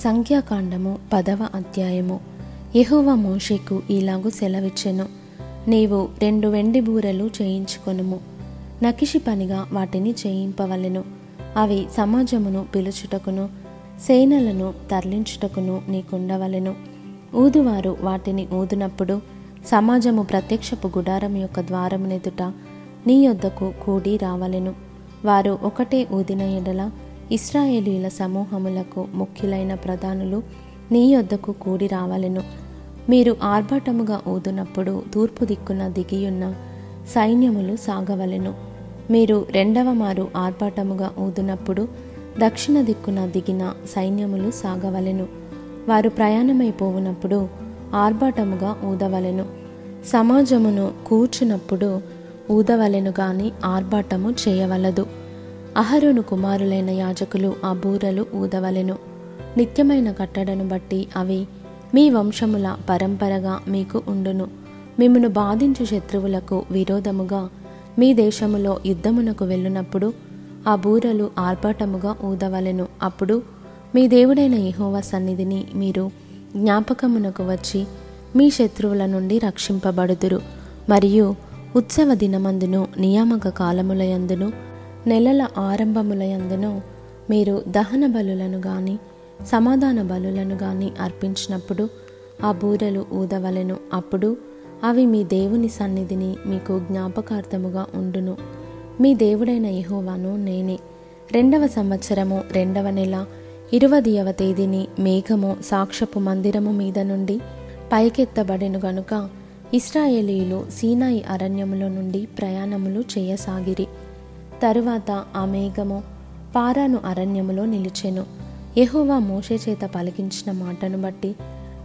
సంఖ్యాకాండము పదవ అధ్యాయము. యెహోవా మోషేకు ఇలాగు సెలవిచ్చెను. నీవు రెండు వెండి బూరెలు చేయించుకొనుము. నకిషి పనిగా వాటిని చేయింపవలెను. అవి సమాజమును పిలుచుటకును సేనలను తరలించుటకును నీకుండవలెను. ఊదువారు వాటిని ఊదునప్పుడు సమాజము ప్రత్యక్షపు గుడారం యొక్క ద్వారమునెదుట నీ యొద్దకు కూడి రావలెను. వారు ఒకటే ఊదిన ఎడల ఇస్రాయేలీల సమూహములకు ముఖ్యులైన ప్రధానులు నీ యొద్దకు కూడి రావలెను. మీరు ఆర్భాటముగా ఊదునప్పుడు తూర్పు దిక్కున దిగియున్న సైన్యములు సాగవలెను. మీరు రెండవ మారు ఆర్భాటముగా ఊదునప్పుడు దక్షిణ దిక్కున దిగిన సైన్యములు సాగవలెను. వారు ప్రయాణమైపోవునప్పుడు ఆర్భాటముగా ఊదవలెను. సమాజమును కూర్చున్నప్పుడు ఊదవలెను గాని ఆర్భాటము చేయవలదు. అహరోను కుమారులైన యాజకులు ఆ బూరలు ఊదవలెను. నిత్యమైన కట్టడను బట్టి అవి మీ వంశముల పరంపరగా మీకు ఉండును. మిమ్మను బాధించు శత్రువులకు విరోధముగా మీ దేశములో యుద్ధమునకు వెళ్ళునప్పుడు ఆ బూరలు ఆర్భాటముగా ఊదవలెను. అప్పుడు మీ దేవుడైన యెహోవా సన్నిధిని మీరు జ్ఞాపకమునకు వచ్చి మీ శత్రువుల నుండి రక్షింపబడుదురు. మరియు ఉత్సవ దినమందును నియామక కాలములయందును నెలల ఆరంభములయందును మీరు దహన బలులను గాని సమాధాన బలులను గాని అర్పించినప్పుడు ఆ బూరెలు ఊదవలెను. అప్పుడు అవి మీ దేవుని సన్నిధిని మీకు జ్ఞాపకార్థముగా ఉండును. మీ దేవుడైన యహోవాను నేనే. రెండవ సంవత్సరము రెండవ నెల ఇరవదియవ తేదీని మేఘము సాక్షపు మందిరము మీద నుండి పైకెత్తబడెను గనుక ఇస్రాయేలీయులు సీనాయి అరణ్యములో నుండి ప్రయాణములు చేయసాగిరి. తరువాత ఆ మేఘము పారాను అరణ్యములో నిలిచెను. యహోవా మోషే చేత పలికించిన మాటను బట్టి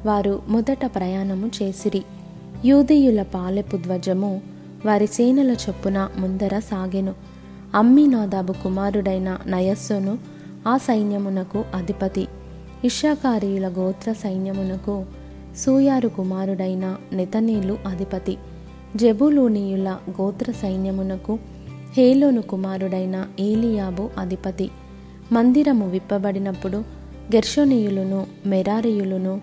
వారు మొదట ప్రయాణము చేసిరి. యూదీయుల పాలెపు ధ్వజము వారి సేనల చొప్పున ముందర సాగెను. అమ్మీనాదాబు కుమారుడైన నయస్సును ఆ సైన్యమునకు అధిపతి. ఇషాకారీయుల గోత్ర సైన్యమునకు సూయారు కుమారుడైన నెతనీలు అధిపతి. జబులూనీయుల గోత్ర సైన్యమునకు హేలోను కుమారుడైన ఏలియాబు అధిపతి. మందిరము విప్పబడినప్పుడు గెర్షోనీయులను మెరారియులను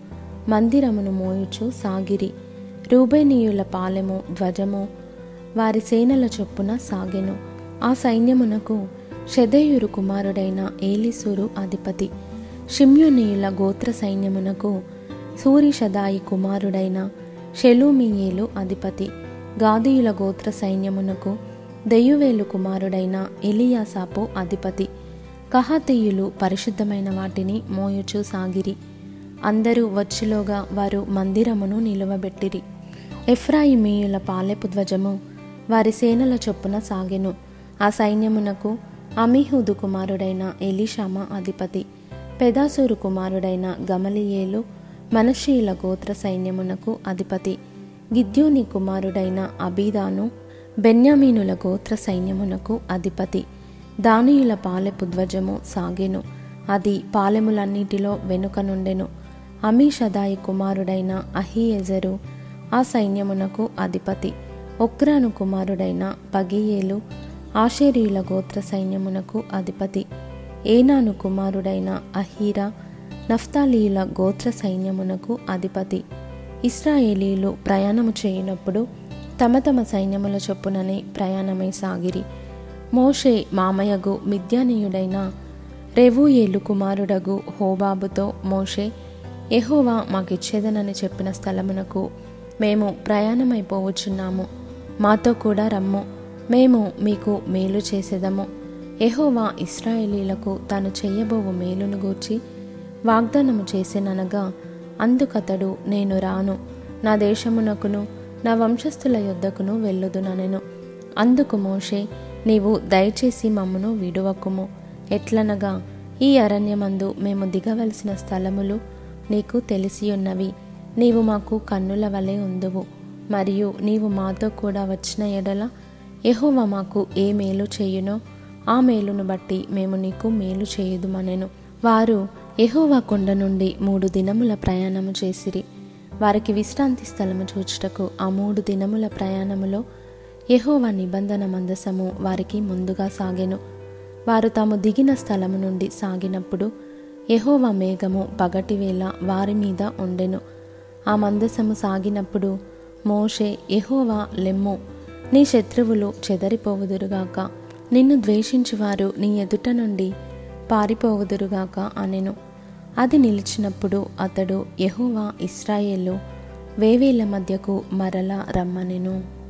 మందిరమును మోయుచు సాగిరి. రూబేనీయుల పాలెము ధ్వజము వారి సేనల చొప్పున సాగెను. ఆ సైన్యమునకు షెదయురు కుమారుడైన ఏలిసూరు అధిపతి. షిమ్యోనీయుల గోత్ర సైన్యమునకు సూరిషదాయి కుమారుడైన షెలూమియేలు అధిపతి. గాదీయుల గోత్ర సైన్యమునకు దెయ్యువేలు కుమారుడైన ఎలియాసాపు అధిపతి. కహాతీయులు పరిశుద్ధమైన వాటిని మోయుచు సాగిరి. అందరూ వచ్చిలోగా వారు మందిరమును నిలువబెట్టిరి. ఎఫ్రాయిమీయుల పాలెపు ధ్వజము వారి సేనల చొప్పున సాగెను. ఆ సైన్యమునకు అమీహూదు కుమారుడైన ఎలీషామ అధిపతి. పెదాసూరు కుమారుడైన గమలియేలు మనషీల గోత్ర సైన్యమునకు అధిపతి. గిద్యోని కుమారుడైన అబీదాను బెన్యామీనుల గోత్ర సైన్యమునకు అధిపతి. దానియుల పాలెపు ధ్వజము సాగెను. అది పాలెములన్నిటిలో వెనుక నుండెను. అమీషదాయి కుమారుడైన అహియెజరు ఆ సైన్యమునకు అధిపతి. ఒక్రాను కుమారుడైన పగియేలు ఆషేరీయుల గోత్ర సైన్యమునకు అధిపతి. ఏనాను కుమారుడైన అహీరా నఫ్తాలీయుల గోత్ర సైన్యమునకు అధిపతి. ఇస్రాయేలీలు ప్రయాణము చేయనప్పుడు తమ తమ సైన్యముల చొప్పుననే ప్రయాణమై సాగిరి. మోషే మామయగు మిద్యానీయుడైన రెవూయేలు కుమారుడగు హోబాబుతో మోషే ఎహోవా మాకిచ్చేదనని చెప్పిన స్థలమునకు మేము ప్రయాణమైపోవచ్చున్నాము మాతో కూడా రమ్ము. మేము మీకు మేలు చేసేదము. ఎహోవా ఇస్రాయేలీలకు తాను చేయబోవు మేలును గూర్చి వాగ్దానము చేసిననగా అందుకతడు నేను రాను. నా దేశమునకును నా వంశస్థుల యొద్దకును వెళ్ళుదుననెను. అందుకు మోషే నీవు దయచేసి మమ్మను విడువకుము. ఎట్లనగా ఈ అరణ్యమందు మేము దిగవలసిన స్థలములు నీకు తెలిసియున్నవి. నీవు మాకు కన్నుల వలె ఉందువు. మరియు నీవు మాతో కూడా వచ్చిన ఎడల యహోవ మాకు ఏ మేలు చేయునో ఆ మేలును బట్టి మేము నీకు మేలు చేయుదుమనెను. వారు యహోవా కొండ నుండి మూడు దినముల ప్రయాణము చేసిరి. వారికి విశ్రాంతి స్థలము చూచుటకు ఆ మూడు దినముల ప్రయాణములో యహోవా నిబంధన మందసము వారికి ముందుగా సాగెను. వారు తాము దిగిన స్థలము నుండి సాగినప్పుడు యహోవా మేఘము పగటివేళ వారి మీద ఉండెను. ఆ మందసము సాగినప్పుడు మోషే యహోవా లెమ్ము నీ శత్రువులు చెదరిపోవుదురుగాక నిన్ను ద్వేషించువారు నీ ఎదుట నుండి పారిపోవుదురుగాక అనెను. అది నిలిచినప్పుడు అతడు యెహోవా ఇస్రాయేలు వేవేల మధ్యకు మరలా రమ్మనెను.